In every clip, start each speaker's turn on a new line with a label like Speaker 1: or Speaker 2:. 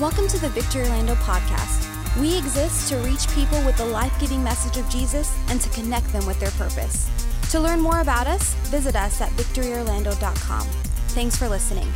Speaker 1: Welcome to the Victory Orlando podcast. We exist to reach people with the life giving message of Jesus and to connect them with their purpose. To learn more about us, visit us at victoryorlando.com. Thanks for listening.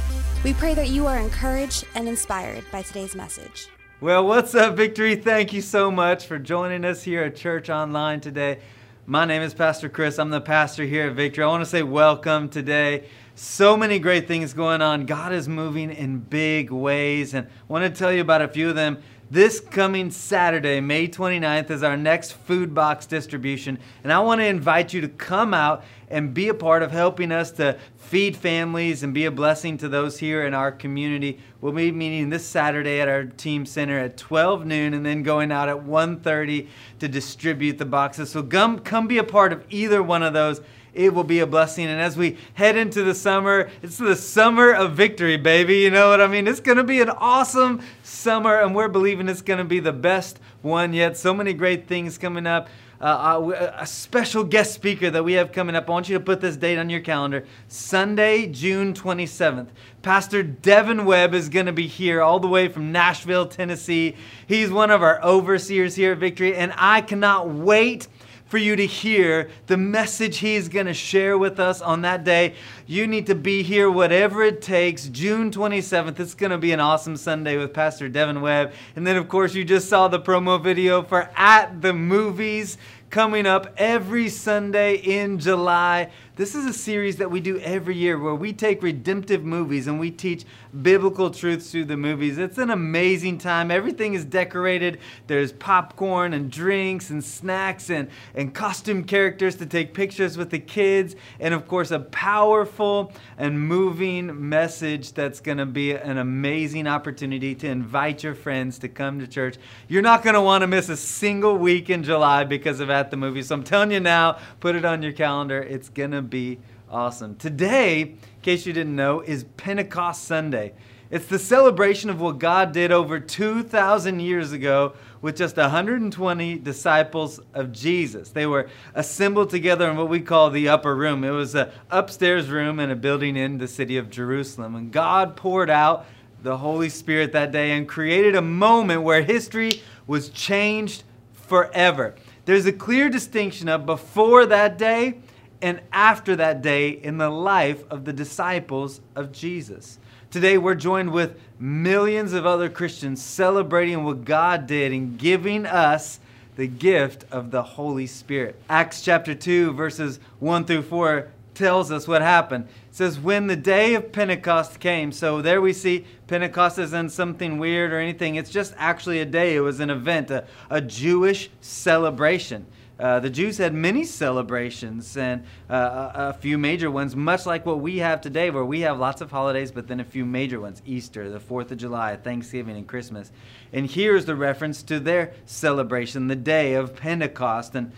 Speaker 1: We pray that you are encouraged and inspired by today's message.
Speaker 2: Well, what's up, Victory? Thank you so much for joining us here at Church Online today. My name is Pastor Chris. I'm the pastor here at Victory. I want to say welcome today. So many great things going on. God is moving in big ways, and I want to tell you about a few of them. This coming Saturday, May 29th, is our next food box distribution. And I want to invite you to come out and be a part of helping us to feed families and be a blessing to those here in our community. We'll be meeting this Saturday at our team center at 12 noon and then going out at 1:30 to distribute the boxes. So come come be a part of either one of those it will be a blessing. And as we head into the summer, it's the summer of victory, baby. You know what I mean? It's going to be an awesome summer, and we're believing it's going to be the best one yet. So many great things coming up. Uh, a special guest speaker that we have coming up. I want you to put this date on your calendar Sunday, June 27th. Pastor Devin Webb is going to be here all the way from Nashville, Tennessee. He's one of our overseers here at Victory, and I cannot wait for you to hear the message he's going to share with us on that day. You need to be here, whatever it takes. June 27th, it's going to be an awesome Sunday with Pastor Devin Webb. And then, of course, you just saw the promo video for At the Movies coming up every Sunday in July. This is a series that we do every year where we take redemptive movies and we teach biblical truths through the movies. It's an amazing time. Everything is decorated. There's popcorn and drinks and snacks and, and costume characters to take pictures with the kids. And of course, a powerful and moving message that's going to be an amazing opportunity to invite your friends to come to church. You're not going to want to miss a single week in July because of At the Movies. So I'm telling you now, put it on your calendar. It's going to be awesome. Today, in case you didn't know, is Pentecost Sunday. It's the celebration of what God did over 2,000 years ago with just 120 disciples of Jesus. They were assembled together in what we call the upper room. It was an upstairs room in a building in the city of Jerusalem. And God poured out the Holy Spirit that day and created a moment where history was changed forever. There's a clear distinction of before that day and after that day in the life of the disciples of Jesus. Today, we're joined with millions of other Christians celebrating what God did in giving us the gift of the Holy Spirit. Acts chapter 2, verses 1 through 4 tells us what happened. It says, When the day of Pentecost came, so there we see Pentecost isn't something weird or anything. It's just actually a day, it was an event, a, a Jewish celebration. Uh, the Jews had many celebrations and uh, a, few major ones, much like what we have today, where we have lots of holidays, but then a few major ones Easter, the 4th of July, Thanksgiving, and Christmas. And here's the reference to their celebration, the day of Pentecost. And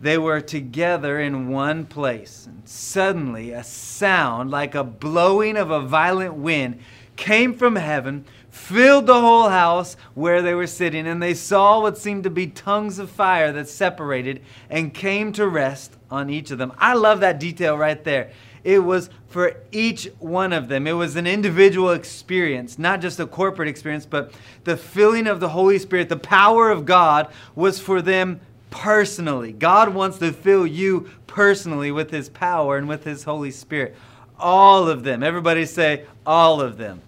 Speaker 2: they were together in one place. And suddenly, a sound like a blowing of a violent wind came from heaven filled the whole house where they were sitting, and they saw what seemed to be tongues of fire that separated and came to rest on each of them. I love that detail right there. It was for each one of them. It was an individual experience, not just a corporate experience, but the filling of the Holy Spirit, the power of God was for them personally. God wants to fill you personally with His power and with His Holy Spirit. All of them. Everybody say, all of them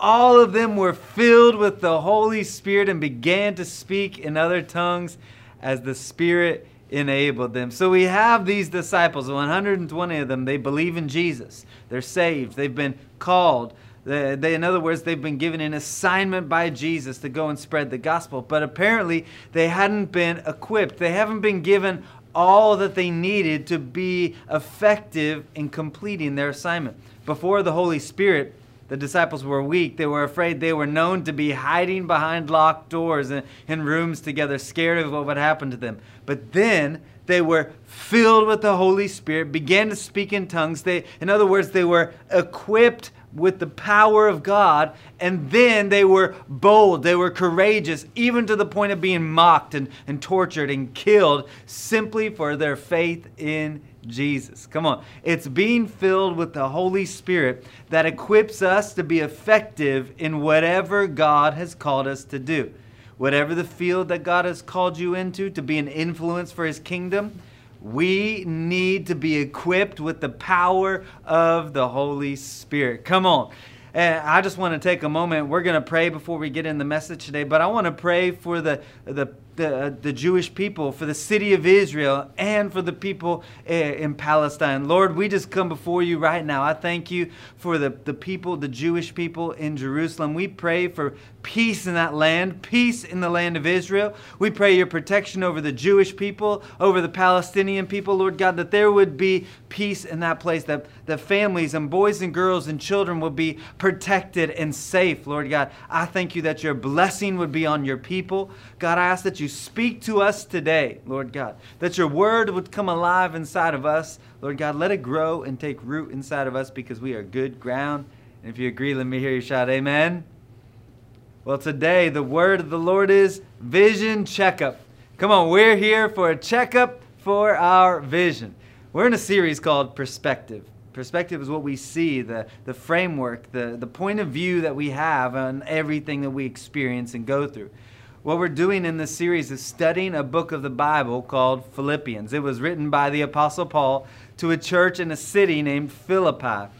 Speaker 2: all of them were filled with the Holy Spirit and began to speak in other tongues as the Spirit enabled them. So we have these disciples, 120 of them, they believe in Jesus. They're saved. They've been called. They, they, in other words, they've been given an assignment by Jesus to go and spread the gospel. But apparently, they hadn't been equipped. They haven't been given all that they needed to be effective in completing their assignment. Before the Holy Spirit, the disciples were weak. They were afraid. They were known to be hiding behind locked doors and in rooms together, scared of what would happen to them. But then they were filled with the Holy Spirit, began to speak in tongues. They, in other words, they were equipped with the power of God, and then they were bold, they were courageous, even to the point of being mocked and, and tortured and killed simply for their faith in Jesus. Come on. It's being filled with the Holy Spirit that equips us to be effective in whatever God has called us to do. Whatever the field that God has called you into to be an influence for His kingdom, we need to be equipped with the power of the Holy Spirit. Come on. And I just want to take a moment. We're going to pray before we get in the message today, but I want to pray for the, the the, uh, the Jewish people, for the city of Israel, and for the people uh, in Palestine. Lord, we just come before you right now. I thank you for the, the people, the Jewish people in Jerusalem. We pray for peace in that land, peace in the land of Israel. We pray your protection over the Jewish people, over the Palestinian people, Lord God, that there would be peace in that place, that, that families and boys and girls and children will be protected and safe, Lord God. I thank you that your blessing would be on your people. God, I ask that you speak to us today, Lord God, that your word would come alive inside of us. Lord God, let it grow and take root inside of us because we are good ground. And if you agree, let me hear you shout, Amen. Well, today the word of the Lord is vision checkup. Come on, we're here for a checkup for our vision. We're in a series called Perspective. Perspective is what we see, the, the framework, the, the point of view that we have on everything that we experience and go through. What we're doing in this series is studying a book of the Bible called Philippians. It was written by the Apostle Paul to a church in a city named Philippi.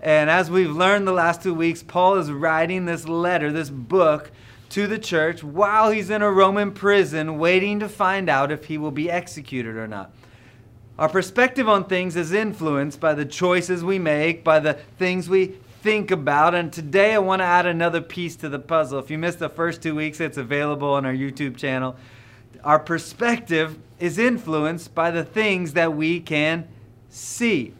Speaker 2: And as we've learned the last two weeks, Paul is writing this letter, this book, to the church while he's in a Roman prison waiting to find out if he will be executed or not. Our perspective on things is influenced by the choices we make, by the things we think about. And today I want to add another piece to the puzzle. If you missed the first two weeks, it's available on our YouTube channel. Our perspective is influenced by the things that we can see.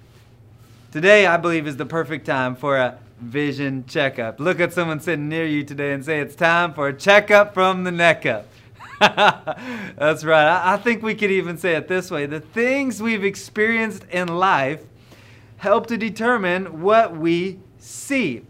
Speaker 2: Today, I believe, is the perfect time for a vision checkup. Look at someone sitting near you today and say, It's time for a checkup from the neck up. That's right. I think we could even say it this way the things we've experienced in life help to determine what we see.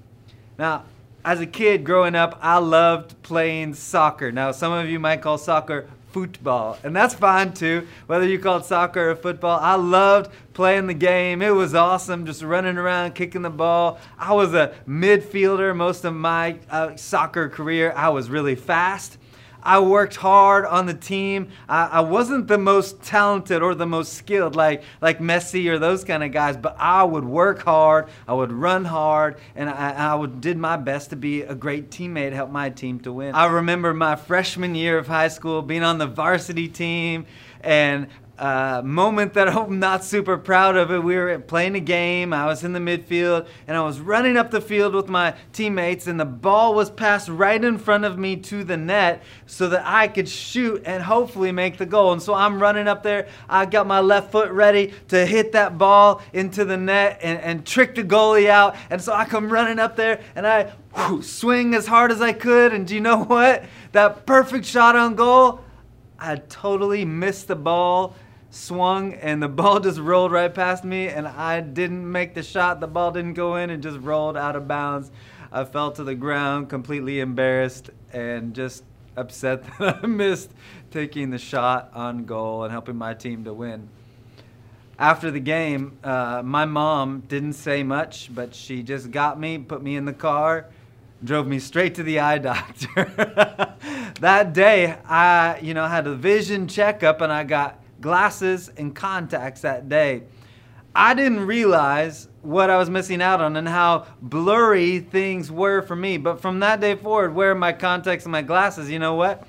Speaker 2: Now, as a kid growing up, I loved playing soccer. Now, some of you might call soccer football, and that's fine too. Whether you call it soccer or football, I loved playing the game. It was awesome, just running around, kicking the ball. I was a midfielder most of my uh, soccer career. I was really fast. I worked hard on the team. I, I, wasn't the most talented or the most skilled like, like Messi or those kind of guys, but I would work hard, I would run hard, and I, I would, did my best to be a great teammate, help my team to win. I remember my freshman year of high school being on the varsity team and uh, moment that I'm not super proud of it. We were playing a game. I was in the midfield and I was running up the field with my teammates, and the ball was passed right in front of me to the net so that I could shoot and hopefully make the goal. And so I'm running up there. I got my left foot ready to hit that ball into the net and, and trick the goalie out. And so I come running up there and I whew, swing as hard as I could. And do you know what? That perfect shot on goal. I totally missed the ball swung and the ball just rolled right past me and I didn't make the shot. The ball didn't go in and just rolled out of bounds. I fell to the ground completely embarrassed and just upset that I missed taking the shot on goal and helping my team to win. After the game, uh, my mom didn't say much, but she just got me, put me in the car, drove me straight to the eye doctor. that day, I, you know, had a vision checkup and I got glasses and contacts that day. I didn't realize what I was missing out on and how blurry things were for me. But from that day forward, wearing my contacts and my glasses, you know what?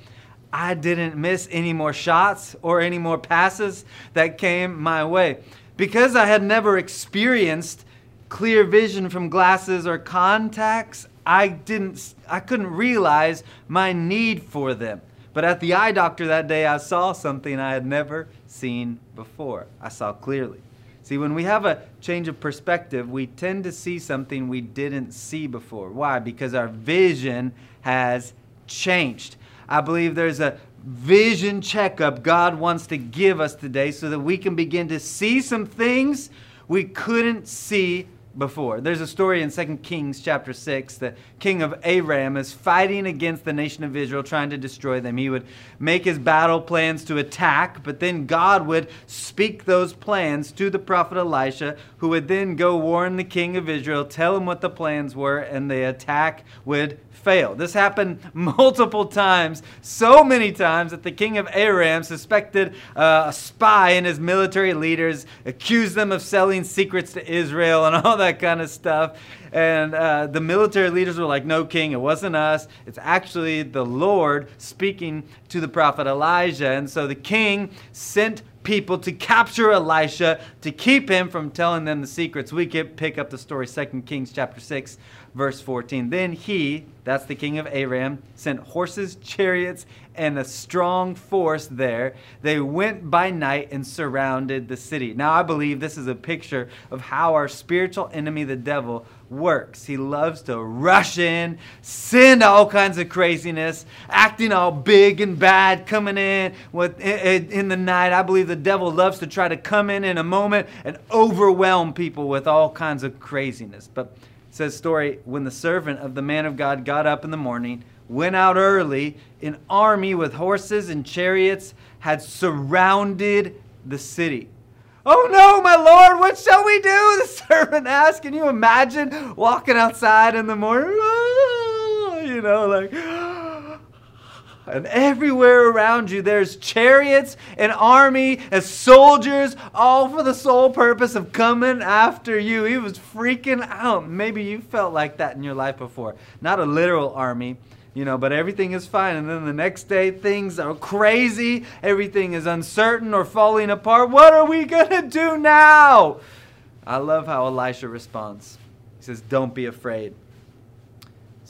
Speaker 2: I didn't miss any more shots or any more passes that came my way. Because I had never experienced clear vision from glasses or contacts, I didn't I couldn't realize my need for them. But at the eye doctor that day, I saw something I had never seen before. I saw clearly. See, when we have a change of perspective, we tend to see something we didn't see before. Why? Because our vision has changed. I believe there's a vision checkup God wants to give us today so that we can begin to see some things we couldn't see before. There's a story in 2 Kings chapter 6. The king of Aram is fighting against the nation of Israel, trying to destroy them. He would make his battle plans to attack, but then God would speak those plans to the prophet Elisha, who would then go warn the king of Israel, tell him what the plans were, and the attack would fail. This happened multiple times, so many times that the king of Aram suspected uh, a spy in his military leaders, accused them of selling secrets to Israel and all that kind of stuff. And uh, the military leaders were like, No, king, it wasn't us. It's actually the Lord speaking to the prophet Elijah. And so the king sent people to capture Elisha to keep him from telling them the secrets. We can pick up the story, 2 Kings chapter 6, verse 14. Then he, that's the king of Aram, sent horses, chariots, and a strong force there. They went by night and surrounded the city. Now, I believe this is a picture of how our spiritual enemy, the devil, works. He loves to rush in, send all kinds of craziness, acting all big and bad, coming in with, in the night. I believe the devil loves to try to come in in a moment and overwhelm people with all kinds of craziness. But says story when the servant of the man of God got up in the morning, went out early, an army with horses and chariots had surrounded the city. Oh no, my Lord, what shall we do? The servant asked. Can you imagine walking outside in the morning? You know, like and everywhere around you there's chariots and army and soldiers all for the sole purpose of coming after you. He was freaking out. Maybe you felt like that in your life before. Not a literal army you know but everything is fine. And then the next day things are crazy. Everything is uncertain or falling apart. What are we going to do now? I love how elisha responds. He says don't be afraid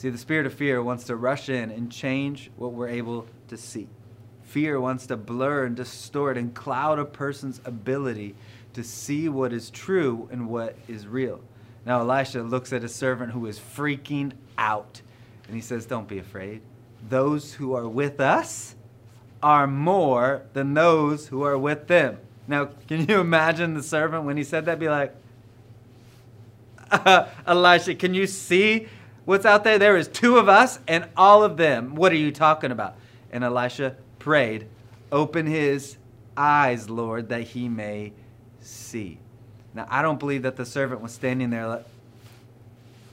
Speaker 2: See, the spirit of fear wants to rush in and change what we're able to see. Fear wants to blur and distort and cloud a person's ability to see what is true and what is real. Now, Elisha looks at a servant who is freaking out and he says, Don't be afraid. Those who are with us are more than those who are with them. Now, can you imagine the servant when he said that? Be like, uh, Elisha, can you see What's out there? There is two of us and all of them. What are you talking about? And Elisha prayed, Open his eyes, Lord, that he may see. Now, I don't believe that the servant was standing there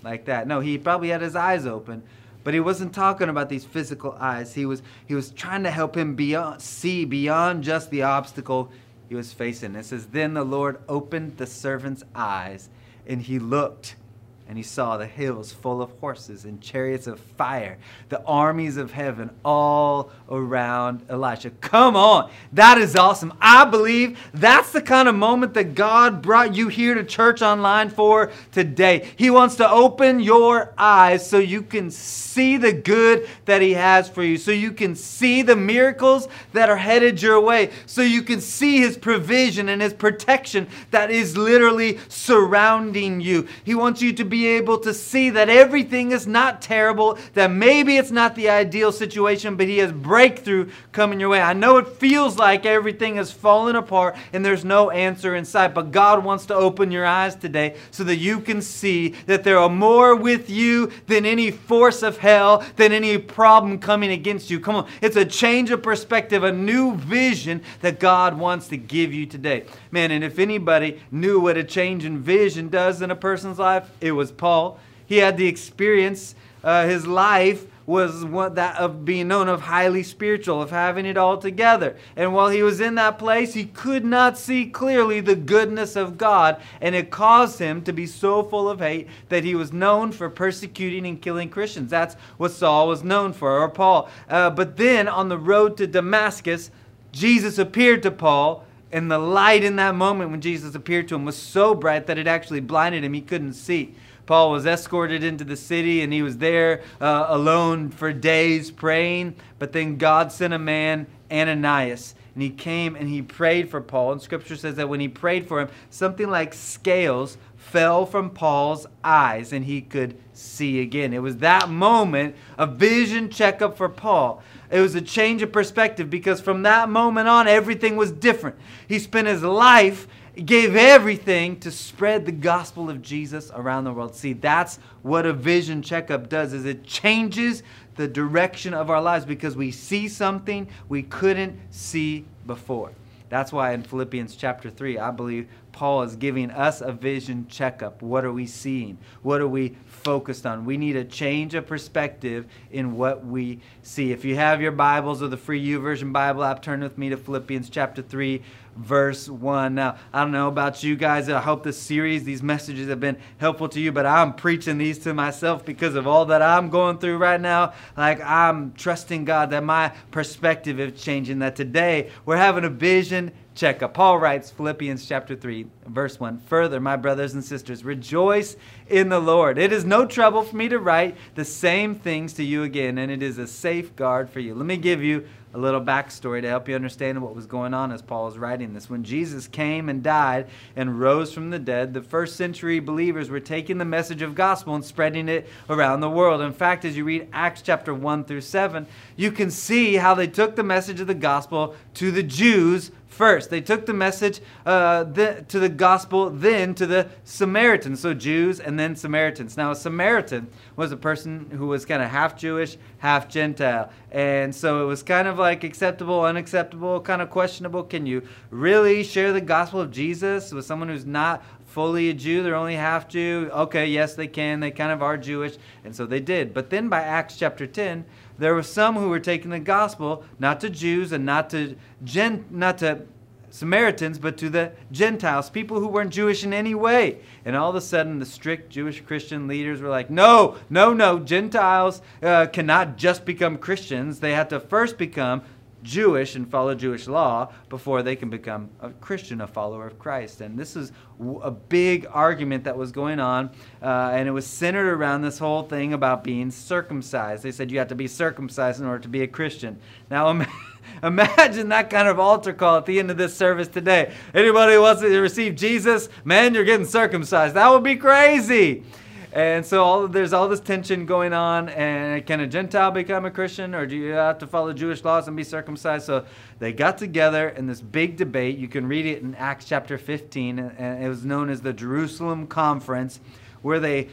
Speaker 2: like that. No, he probably had his eyes open, but he wasn't talking about these physical eyes. He was, he was trying to help him beyond, see beyond just the obstacle he was facing. It says, Then the Lord opened the servant's eyes, and he looked and he saw the hills full of horses and chariots of fire, the armies of heaven all around Elisha. Come on, that is awesome. I believe that's the kind of moment that God brought you here to church online for today. He wants to open your eyes so you can see the good that He has for you, so you can see the miracles that are headed your way, so you can see His provision and His protection that is literally surrounding you. He wants you to be be able to see that everything is not terrible, that maybe it's not the ideal situation, but He has breakthrough coming your way. I know it feels like everything is falling apart and there's no answer in sight, but God wants to open your eyes today so that you can see that there are more with you than any force of hell, than any problem coming against you. Come on, it's a change of perspective, a new vision that God wants to give you today. Man, and if anybody knew what a change in vision does in a person's life, it was Paul. He had the experience, uh, his life was what that of being known of highly spiritual, of having it all together. And while he was in that place, he could not see clearly the goodness of God, and it caused him to be so full of hate that he was known for persecuting and killing Christians. That's what Saul was known for, or Paul. Uh, but then on the road to Damascus, Jesus appeared to Paul and the light in that moment when Jesus appeared to him was so bright that it actually blinded him. He couldn't see. Paul was escorted into the city and he was there uh, alone for days praying. But then God sent a man, Ananias, and he came and he prayed for Paul. And scripture says that when he prayed for him, something like scales fell from Paul's eyes and he could see again. It was that moment, a vision checkup for Paul. It was a change of perspective because from that moment on, everything was different. He spent his life gave everything to spread the gospel of Jesus around the world. See, that's what a vision checkup does is it changes the direction of our lives because we see something we couldn't see before. That's why in Philippians chapter 3, I believe Paul is giving us a vision checkup. What are we seeing? What are we focused on? We need a change of perspective in what we see. If you have your Bibles or the free U YouVersion Bible app, turn with me to Philippians chapter 3, verse 1. Now, I don't know about you guys. I hope this series, these messages have been helpful to you, but I'm preaching these to myself because of all that I'm going through right now. Like, I'm trusting God that my perspective is changing, that today we're having a vision checkup. Paul writes, Philippians chapter 3, verse 1 Further, my brothers and sisters, rejoice in the Lord. It is no trouble for me to write the same things to you again, and it is a safeguard for you. Let me give you a little backstory to help you understand what was going on as Paul was writing this. When Jesus came and died and rose from the dead, the first century believers were taking the message of gospel and spreading it around the world. In fact, as you read Acts chapter 1 through 7, you can see how they took the message of the gospel to the Jews first. They took the message uh, the, to the gospel, then to the Samaritans. So Jews and then Samaritans. Now, a Samaritan was a person who was kind of half Jewish, half Gentile. And so it was kind of like acceptable, unacceptable, kind of questionable. Can you really share the gospel of Jesus with someone who's not fully a Jew, they're only half Jew. Okay, yes, they can. They kind of are Jewish. And so they did. But then by Acts chapter 10, there were some who were taking the gospel not to Jews and not to Gen, not to Samaritans, but to the Gentiles, people who weren't Jewish in any way. And all of a sudden, the strict Jewish Christian leaders were like, no, no, no, Gentiles uh, cannot just become Christians. They have to first become Jewish and follow Jewish law before they can become a Christian, a follower of Christ. And this is a big argument that was going on, uh, and it was centered around this whole thing about being circumcised. They said you have to be circumcised in order to be a Christian. Now, imagine that kind of altar call at the end of this service today. Anybody who wants to receive Jesus? Man, you're getting circumcised. That would be crazy. And so all there's all this tension going on. And can a Gentile become a Christian, or do you have to follow Jewish laws and be circumcised? So they got together in this big debate. You can read it in Acts chapter 15, and it was known as the Jerusalem Conference where they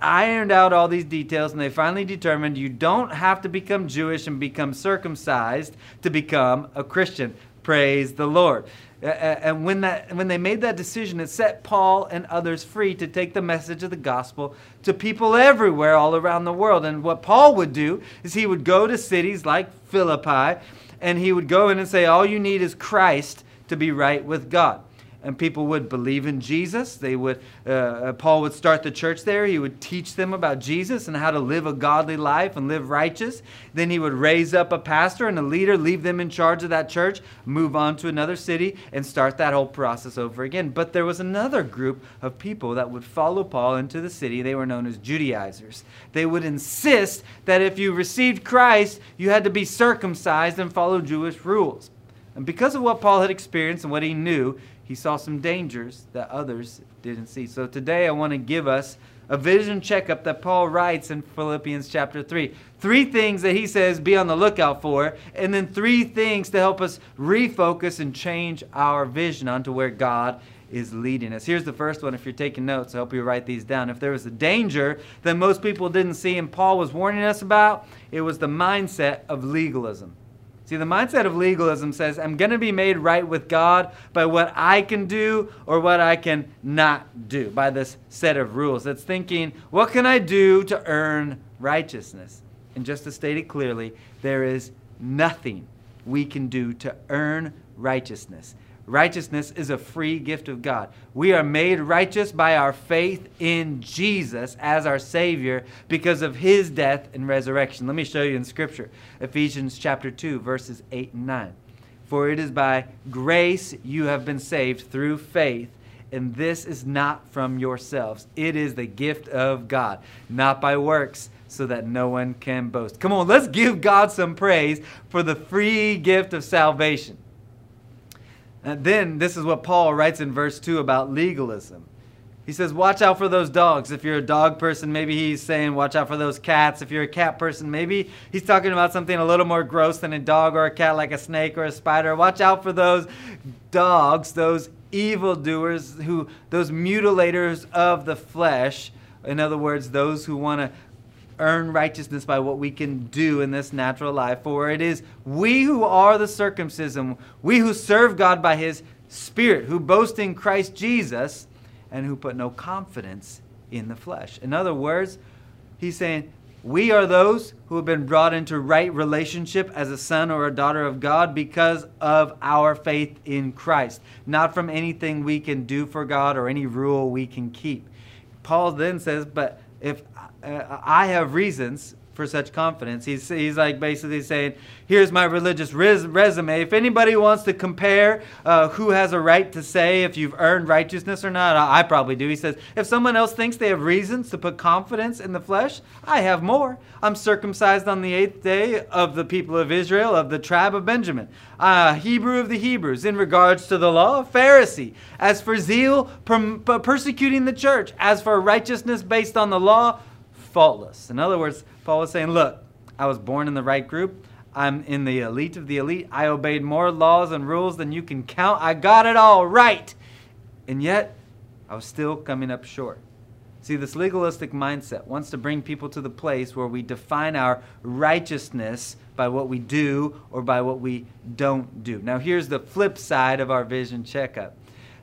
Speaker 2: ironed out all these details and they finally determined you don't have to become Jewish and become circumcised to become a Christian. Praise the Lord. And when, that, when they made that decision, it set Paul and others free to take the message of the gospel to people everywhere, all around the world. And what Paul would do is he would go to cities like Philippi and he would go in and say, All you need is Christ to be right with God and people would believe in Jesus. They would, uh, uh, Paul would start the church there. He would teach them about Jesus and how to live a godly life and live righteous. Then he would raise up a pastor and a leader, leave them in charge of that church, move on to another city, and start that whole process over again. But there was another group of people that would follow Paul into the city. They were known as Judaizers. They would insist that if you received Christ, you had to be circumcised and follow Jewish rules. And because of what Paul had experienced and what he knew, he saw some dangers that others didn't see. So today I want to give us a vision checkup that Paul writes in Philippians chapter 3. Three things that he says be on the lookout for, and then three things to help us refocus and change our vision onto where God is leading us. Here's the first one. If you're taking notes, I hope you write these down. If there was a danger that most people didn't see and Paul was warning us about, it was the mindset of legalism. See, the mindset of legalism says, I'm going to be made right with God by what I can do or what I can not do, by this set of rules. It's thinking, what can I do to earn righteousness? And just to state it clearly, there is nothing we can do to earn righteousness. Righteousness is a free gift of God. We are made righteous by our faith in Jesus as our Savior because of His death and resurrection. Let me show you in Scripture Ephesians chapter 2, verses 8 and 9. For it is by grace you have been saved through faith, and this is not from yourselves. It is the gift of God, not by works so that no one can boast. Come on, let's give God some praise for the free gift of salvation. And then this is what Paul writes in verse 2 about legalism. He says, Watch out for those dogs. If you're a dog person, maybe he's saying, Watch out for those cats. If you're a cat person, maybe he's talking about something a little more gross than a dog or a cat, like a snake or a spider. Watch out for those dogs, those evildoers, who those mutilators of the flesh. In other words, those who want to earn righteousness by what we can do in this natural life. For it is we who are the circumcision, we who serve God by his Spirit, who boast in Christ Jesus, and who put no confidence in the flesh. In other words, he's saying, we are those who have been brought into right relationship as a son or a daughter of God because of our faith in Christ, not from anything we can do for God or any rule we can keep. Paul then says, But if uh, I have reasons for such confidence. He's, he's like basically saying, here's my religious res- resume. If anybody wants to compare uh, who has a right to say if you've earned righteousness or not, I, I, probably do. He says, if someone else thinks they have reasons to put confidence in the flesh, I have more. I'm circumcised on the eighth day of the people of Israel, of the tribe of Benjamin, uh, Hebrew of the Hebrews. In regards to the law, Pharisee. As for zeal, per- persecuting the church. As for righteousness based on the law, faultless. In other words, Paul was saying, Look, I was born in the right group. I'm in the elite of the elite. I obeyed more laws and rules than you can count. I got it all right. And yet, I was still coming up short. See, this legalistic mindset wants to bring people to the place where we define our righteousness by what we do or by what we don't do. Now, here's the flip side of our vision checkup.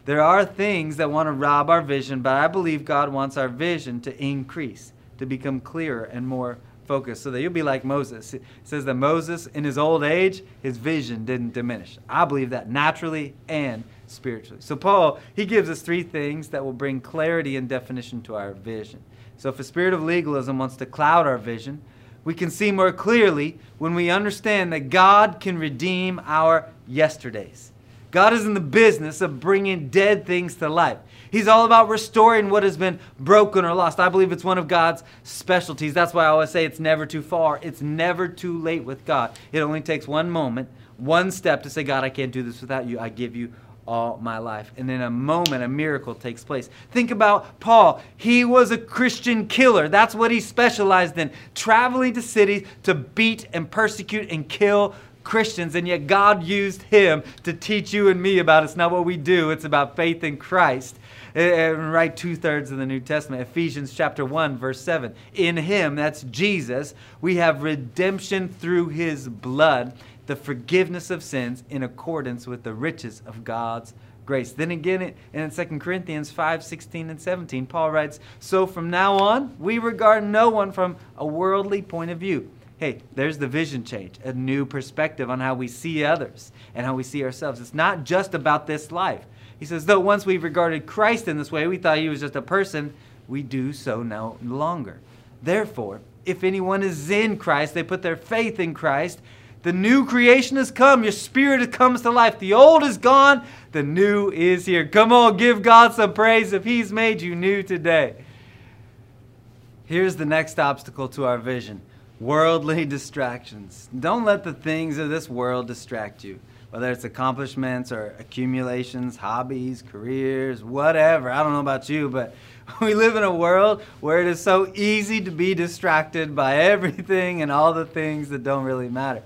Speaker 2: There are things that want to rob our vision, but I believe God wants our vision to increase, to become clearer and more focus so that you'll be like Moses. It says that Moses, in his old age, his vision didn't diminish. I believe that naturally and spiritually. So, Paul, he gives us three things that will bring clarity and definition to our vision. So, if a spirit of legalism wants to cloud our vision, we can see more clearly when we understand that God can redeem our yesterdays. God is in the business of bringing dead things to life. He's all about restoring what has been broken or lost. I believe it's one of God's specialties. That's why I always say it's never too far. It's never too late with God. It only takes one moment, one step to say, God, I can't do this without you. I give you all my life. And in a moment, a miracle takes place. Think about Paul. He was a Christian killer. That's what he specialized in, traveling to cities to beat and persecute and kill Christians, and yet God used him to teach you and me about it's not what we do, it's about faith in Christ eh, eh, and write two thirds of the New Testament. Ephesians chapter 1, verse 7. In him, that's Jesus, we have redemption through his blood, the forgiveness of sins in accordance with the riches of God's grace. Then again in 2 Corinthians 5, 16 and 17, Paul writes, So from now on, we regard no one from a worldly point of view. Hey, there's the vision change, a new perspective on how we see others and how we see ourselves. It's not just about this life. He says, though once we regarded Christ in this way, we thought he was just a person, we do so no longer. Therefore, if anyone is in Christ, they put their faith in Christ, the new creation has come. Your spirit comes to life. The old is gone, the new is here. Come on, give God some praise if he's made you new today. Here's the next obstacle to our vision worldly distractions. Don't let the things of this world distract you whether it's accomplishments or accumulations, hobbies, careers, whatever. I don't know about you, but we live in a world where it is so easy to be distracted by everything and all the things that don't really matter.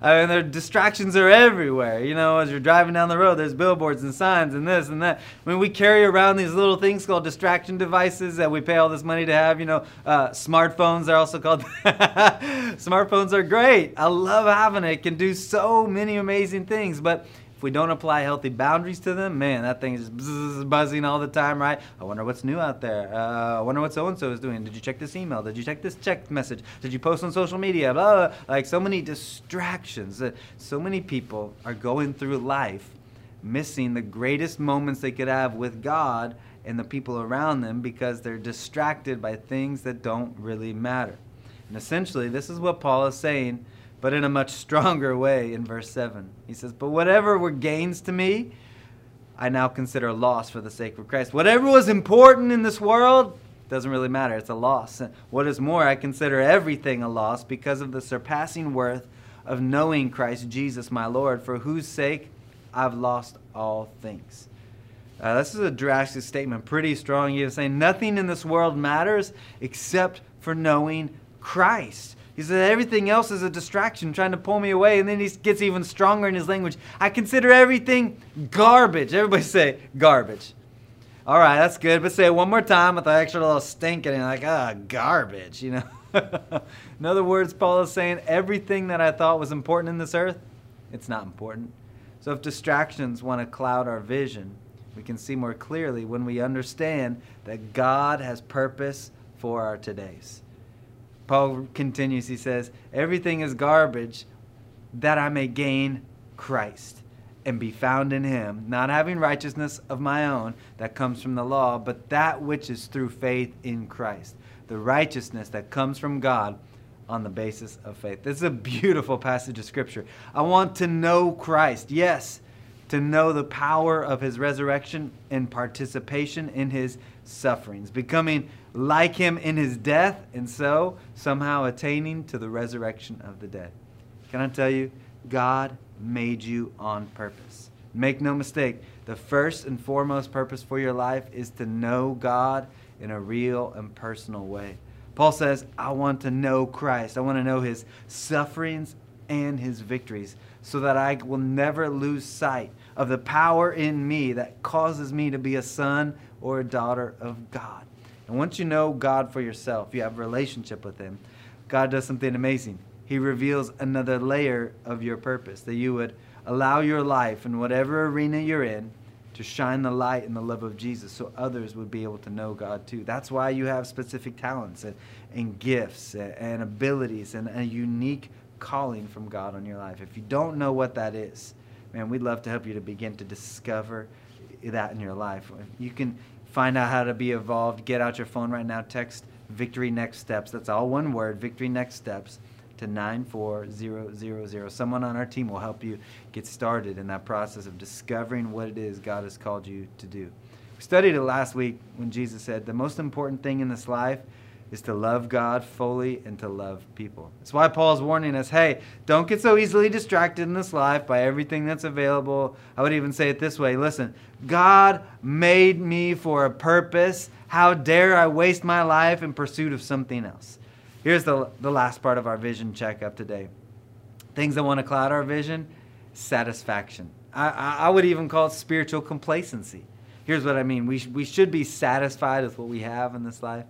Speaker 2: I mean, the distractions are everywhere. You know, as you're driving down the road, there's billboards and signs and this and that. I mean, we carry around these little things called distraction devices that we pay all this money to have. You know, uh, smartphones are also called. smartphones are great. I love having it. It can do so many amazing things, but if we don't apply healthy boundaries to them, man, that thing is buzzing all the time, right? I wonder what's new out there. Uh, I wonder what so and so is doing. Did you check this email? Did you check this text message? Did you post on social media? Blah, blah. Like so many distractions. So many people are going through life missing the greatest moments they could have with God and the people around them because they're distracted by things that don't really matter. And essentially, this is what Paul is saying but in a much stronger way in verse 7. He says, But whatever were gains to me, I now consider a loss for the sake of Christ. Whatever was important in this world doesn't really matter. It's a loss. What is more, I consider everything a loss because of the surpassing worth of knowing Christ Jesus my Lord, for whose sake I've lost all things. Uh, this is a drastic statement, pretty strong. He is saying nothing in this world matters except for knowing Christ He said, everything else is a distraction trying to pull me away. And then he gets even stronger in his language. I consider everything garbage. Everybody say garbage. All right, that's good. But say it one more time with the extra little stink in it, like, ah, garbage, you know. in other words, Paul is saying everything that I thought was important in this earth, it's not important. So if distractions want to cloud our vision, we can see more clearly when we understand that God has purpose for our todays. Paul continues, he says, Everything is garbage that I may gain Christ and be found in him, not having righteousness of my own that comes from the law, but that which is through faith in Christ, the righteousness that comes from God on the basis of faith. This is a beautiful passage of Scripture. I want to know Christ, yes, to know the power of his resurrection and participation in his sufferings, becoming like him in his death, and so somehow attaining to the resurrection of the dead. Can I tell you, God made you on purpose. Make no mistake, the first and foremost purpose for your life is to know God in a real and personal way. Paul says, I want to know Christ. I want to know his sufferings and his victories so that I will never lose sight of the power in me that causes me to be a son or a daughter of God. And once you know God for yourself, you have a relationship with him, God does something amazing he reveals another layer of your purpose that you would allow your life in whatever arena you're in to shine the light and the love of Jesus so others would be able to know God too. That's why you have specific talents and, and gifts and, and abilities and a unique calling from God on your life. If you don't know what that is, man, we'd love to help you to begin to discover that in your life. You can find out how to be involved. Get out your phone right now, text Victory Next Steps. That's all one word, Victory Next Steps to 94000. Someone on our team will help you get started in that process of discovering what it is God has called you to do. We studied it last week when Jesus said, The most important thing in this life is to love God fully and to love people. That's why Paul's warning us hey, don't get so easily distracted in this life by everything that's available. I would even say it this way listen, God made me for a purpose. How dare I waste my life in pursuit of something else? Here's the, the last part of our vision checkup today. Things that want to cloud our vision satisfaction. I, I, would even call it spiritual complacency. Here's what I mean we, sh- we should be satisfied with what we have in this life,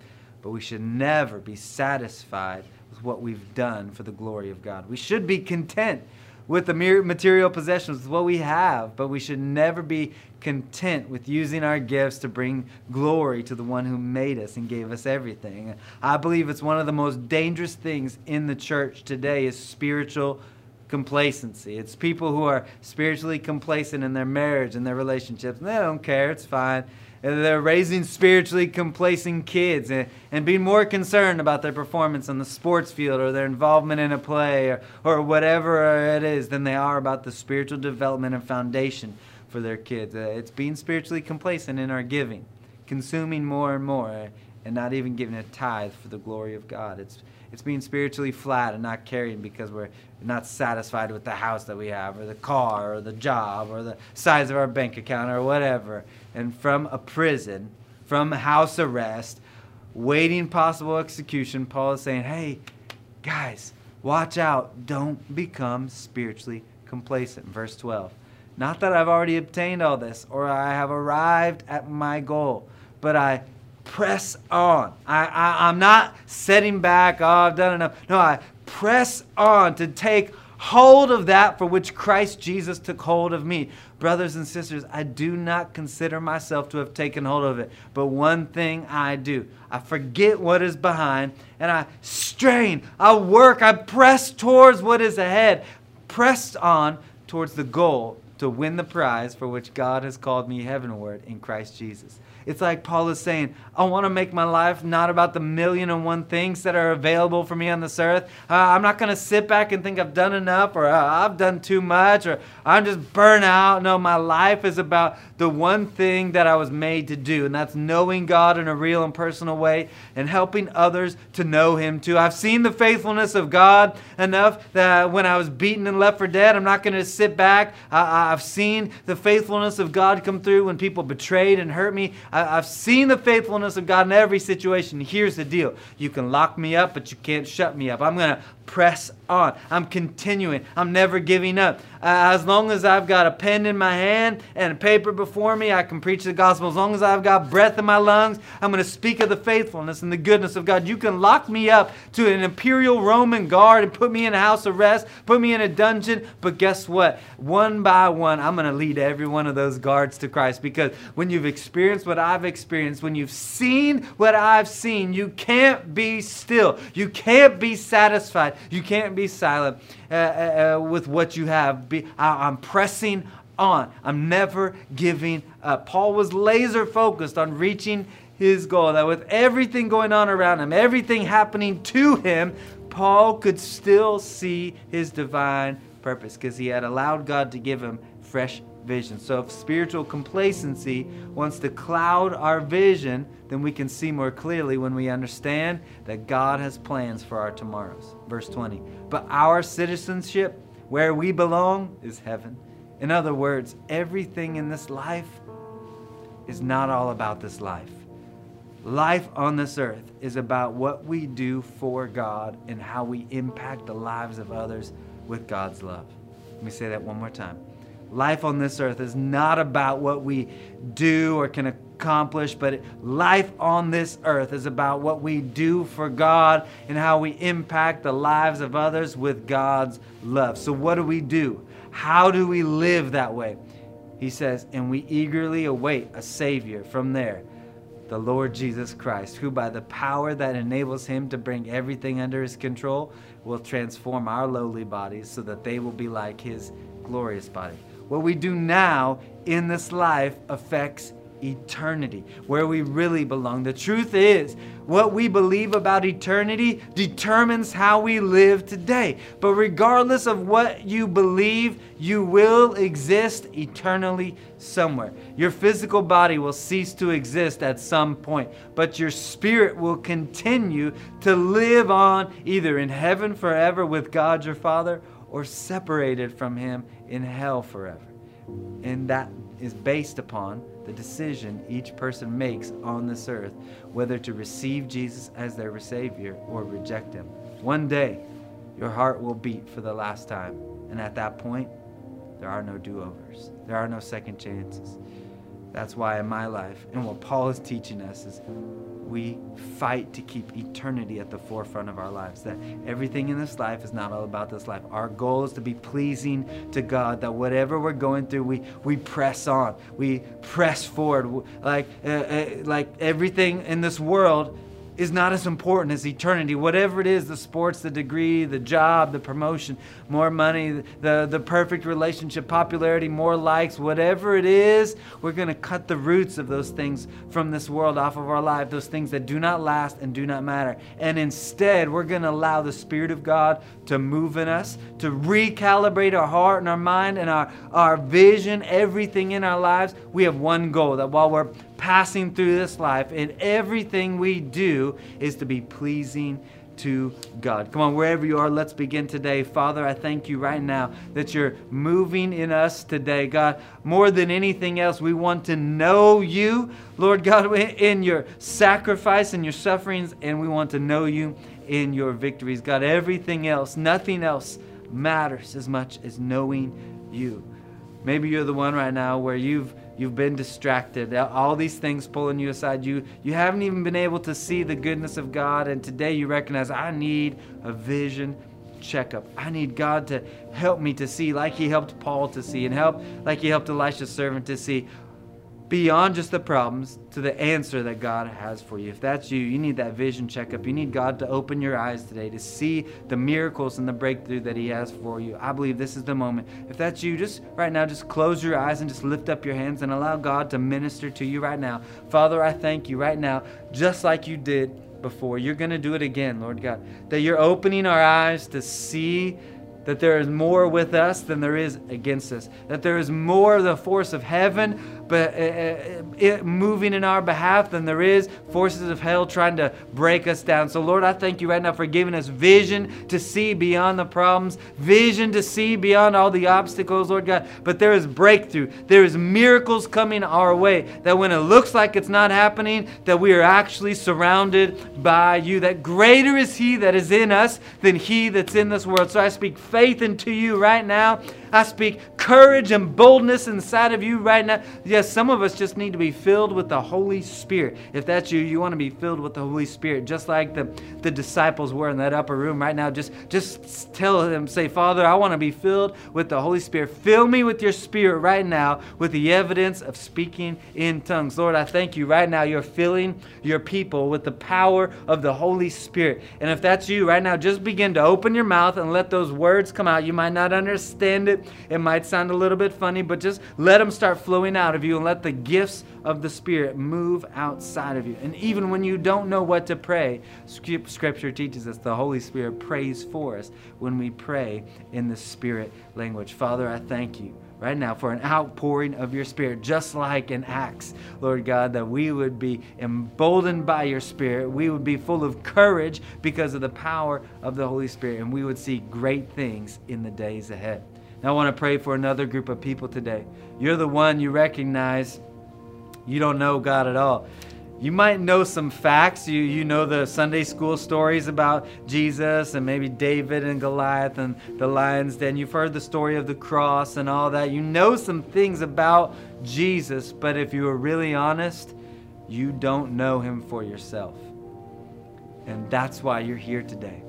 Speaker 2: but we should never be satisfied with what we've done for the glory of God. We should be content with the mere material possessions, with what we have, but we should never be content with using our gifts to bring glory to the one who made us and gave us everything. I believe it's one of the most dangerous things in the church today is spiritual complacency. It's people who are spiritually complacent in their marriage and their relationships. And they don't care, it's fine. They're raising spiritually complacent kids and, and being more concerned about their performance on the sports field or their involvement in a play or, or whatever it is than they are about the spiritual development and foundation for their kids. Uh, it's being spiritually complacent in our giving, consuming more and more, and not even giving a tithe for the glory of God. It's it's being spiritually flat and not caring because we're not satisfied with the house that we have, or the car, or the job, or the size of our bank account, or whatever. And from a prison, from house arrest, waiting possible execution, Paul is saying, hey, guys, watch out. Don't become spiritually complacent. Verse 12. Not that I've already obtained all this or I have arrived at my goal, but I press on. I, I, I'm not setting back, oh, I've done enough. No, I press on to take hold of that for which Christ Jesus took hold of me. Brothers and sisters, I do not consider myself to have taken hold of it, but one thing I do I forget what is behind and I strain, I work, I press towards what is ahead, pressed on towards the goal to win the prize for which God has called me heavenward in Christ Jesus. It's like Paul is saying, I want to make my life not about the million and one things that are available for me on this earth. Uh, I'm not going to sit back and think I've done enough or uh, I've done too much or I'm just burnt out. No, my life is about the one thing that I was made to do, and that's knowing God in a real and personal way and helping others to know Him too. I've seen the faithfulness of God enough that when I was beaten and left for dead, I'm not going to sit back. I, I've seen the faithfulness of God come through when people betrayed and hurt me. I, have seen the faithfulness of God in every situation. Here's the deal you can lock me up, but you can't shut me up. I'm going to press on. I'm continuing. I'm never giving up. As long as I've got a pen in my hand and a paper before me, I can preach the gospel. As long as I've got breath in my lungs, I'm going to speak of the faithfulness and the goodness of God. You can lock me up to an imperial Roman guard and put me in a house arrest, put me in a dungeon, but guess what? One by one, I'm going to lead every one of those guards to Christ because when you've experienced what I've experienced, when you've seen what I've seen, you can't be still. You can't be satisfied. You can't be silent uh, uh, uh, with what you have. Be, I, I'm pressing on. I'm never giving up. Paul was laser focused on reaching his goal. That with everything going on around him, everything happening to him, Paul could still see his divine purpose because he had allowed God to give him fresh vision. So if spiritual complacency wants to cloud our vision, then we can see more clearly when we understand that God has plans for our tomorrows. Verse 20. But our citizenship, where we belong, is heaven. In other words, everything in this life is not all about this life. Life on this earth is about what we do for God and how we impact the lives of others with God's love. Let me say that one more time. Life on this earth is not about what we do or can accomplish, but life on this earth is about what we do for God and how we impact the lives of others with God's love. So, what do we do? How do we live that way? He says, and we eagerly await a Savior from there, the Lord Jesus Christ, who by the power that enables him to bring everything under his control will transform our lowly bodies so that they will be like his glorious body. What we do now in this life affects eternity, where we really belong. The truth is, what we believe about eternity determines how we live today. But regardless of what you believe, you will exist eternally somewhere. Your physical body will cease to exist at some point, but your spirit will continue to live on either in heaven forever with God your Father or separated from Him in hell forever. And that is based upon the decision each person makes on this earth whether to receive Jesus as their Savior or reject Him. One day, your heart will beat for the last time. And at that point, there are no do overs, there are no second chances. That's why in my life, and what Paul is teaching us is we fight to keep eternity at the forefront of our lives. That everything in this life is not all about this life. Our goal is to be pleasing to God. That whatever we're going through, we we press on, we press forward. Like uh, uh, like everything in this world is not as important as eternity. Whatever it is the sports, the degree, the job, the promotion, more money, the, the perfect relationship, popularity, more likes, whatever it is, we're going to cut the roots of those things from this world off of our life, those things that do not last and do not matter. And instead, we're going to allow the Spirit of God to move in us, to recalibrate our heart and our mind and our, our vision, everything in our lives. We have one goal that while we're passing through this life, and everything we do is to be pleasing to God. Come on, wherever you are, let's begin today. Father, I thank you right now that you're moving in us today. God, more than anything else, we want to know you, Lord God, in your sacrifice and your sufferings, and we want to know you in your victories. God, everything else, nothing else matters as much as knowing you. Maybe you're the one right now where you've You've been distracted. All these things pulling you aside. You, you haven't even been able to see the goodness of God. And today you recognize, I need a vision checkup. I need God to help me to see, like He helped Paul to see, and help like He helped Elisha's servant to see beyond just the problems to the answer that God has for you. If that's you, you need that vision checkup. You need God to open your eyes today to see the miracles and the breakthrough that He has for you. I believe this is the moment. If that's you, just right now, just close your eyes and just lift up your hands and allow God to minister to you right now. Father, I thank you right now, just like you did before. You're going to do it again, Lord God. That you're opening our eyes to see that there is more with us than there is against us, that there is more of the force of heaven but uh, uh, moving in our behalf than there is forces of hell trying to break us down. So, Lord, I thank you right now for giving us vision to see beyond the problems, vision to see beyond all the obstacles, Lord God. But there is breakthrough, there is miracles coming our way. That when it looks like it's not happening, that we are actually surrounded by you. That greater is He that is in us than He that's in this world. So I speak faith into you right now. I speak courage and boldness inside of you right now. Yes, some of us just need to be filled with the Holy Spirit. If that's you, you want to be filled with the Holy Spirit, just like the, the disciples were in that upper room right now. Just, just tell them, say, Father, I want to be filled with the Holy Spirit. Fill me with your Spirit right now with the evidence of speaking in tongues. Lord, I thank you right now. You're filling your people with the power of the Holy Spirit. And if that's you right now, just begin to open your mouth and let those words come out. You might not understand it, it might sound a little bit funny, but just let them start flowing out of you and let the gifts of the Spirit move outside of you. And even when you don't know what to pray, Scripture teaches us the Holy Spirit prays for us when we pray in the Spirit language. Father, I thank you right now for an outpouring of your Spirit, just like in Acts, Lord God, that we would be emboldened by your Spirit. We would be full of courage because of the power of the Holy Spirit, and we would see great things in the days ahead. I want to pray for another group of people today. You're the one you recognize you don't know God at all. You might know some facts. You, you know the Sunday school stories about Jesus and maybe David and Goliath and the lion's den. You've heard the story of the cross and all that. You know some things about Jesus, but if you are really honest, you don't know him for yourself. And that's why you're here today.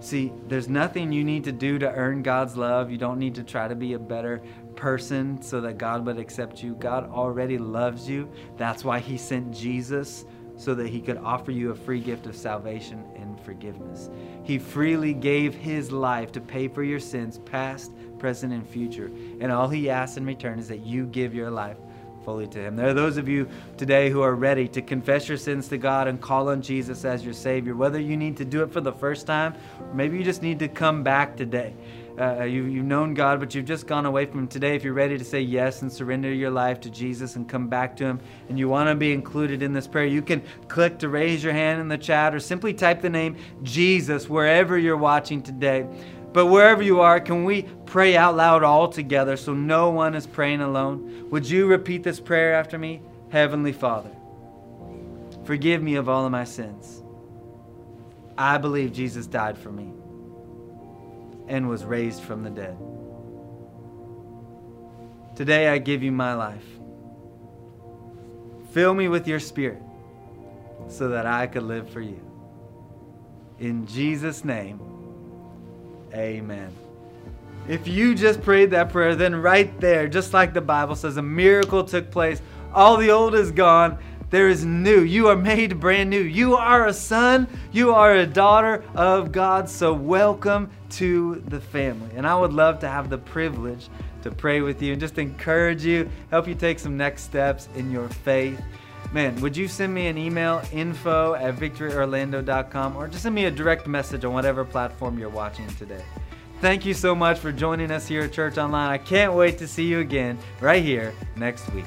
Speaker 2: See, there's nothing you need to do to earn God's love. You don't need to try to be a better person so that God would accept you. God already loves you. That's why He sent Jesus so that He could offer you a free gift of salvation and forgiveness. He freely gave His life to pay for your sins, past, present, and future. And all He asks in return is that you give your life fully to Him. There are those of you today who are ready to confess your sins to God and call on Jesus as your Savior. Whether you need to do it for the first time, or maybe you just need to come back today. Uh, you, you've known God, but you've just gone away from Him today. If you're ready to say yes and surrender your life to Jesus and come back to Him, and you want to be included in this prayer, you can click to raise your hand in the chat or simply type the name Jesus wherever you're watching today. But wherever you are, can we pray out loud all together so no one is praying alone? Would you repeat this prayer after me? Heavenly Father, forgive me of all of my sins. I believe Jesus died for me and was raised from the dead. Today I give you my life. Fill me with your spirit so that I could live for you. In Jesus' name, amen. If you just prayed that prayer, then right there, just like the Bible says, a miracle took place. All the old is gone there is new. You are made brand new. You are a son. You are a daughter of God. So, welcome to the family. And I would love to have the privilege to pray with you and just encourage you, help you take some next steps in your faith. Man, would you send me an email, info at victoryorlando.com, or just send me a direct message on whatever platform you're watching today? Thank you so much for joining us here at Church Online. I can't wait to see you again right here next week.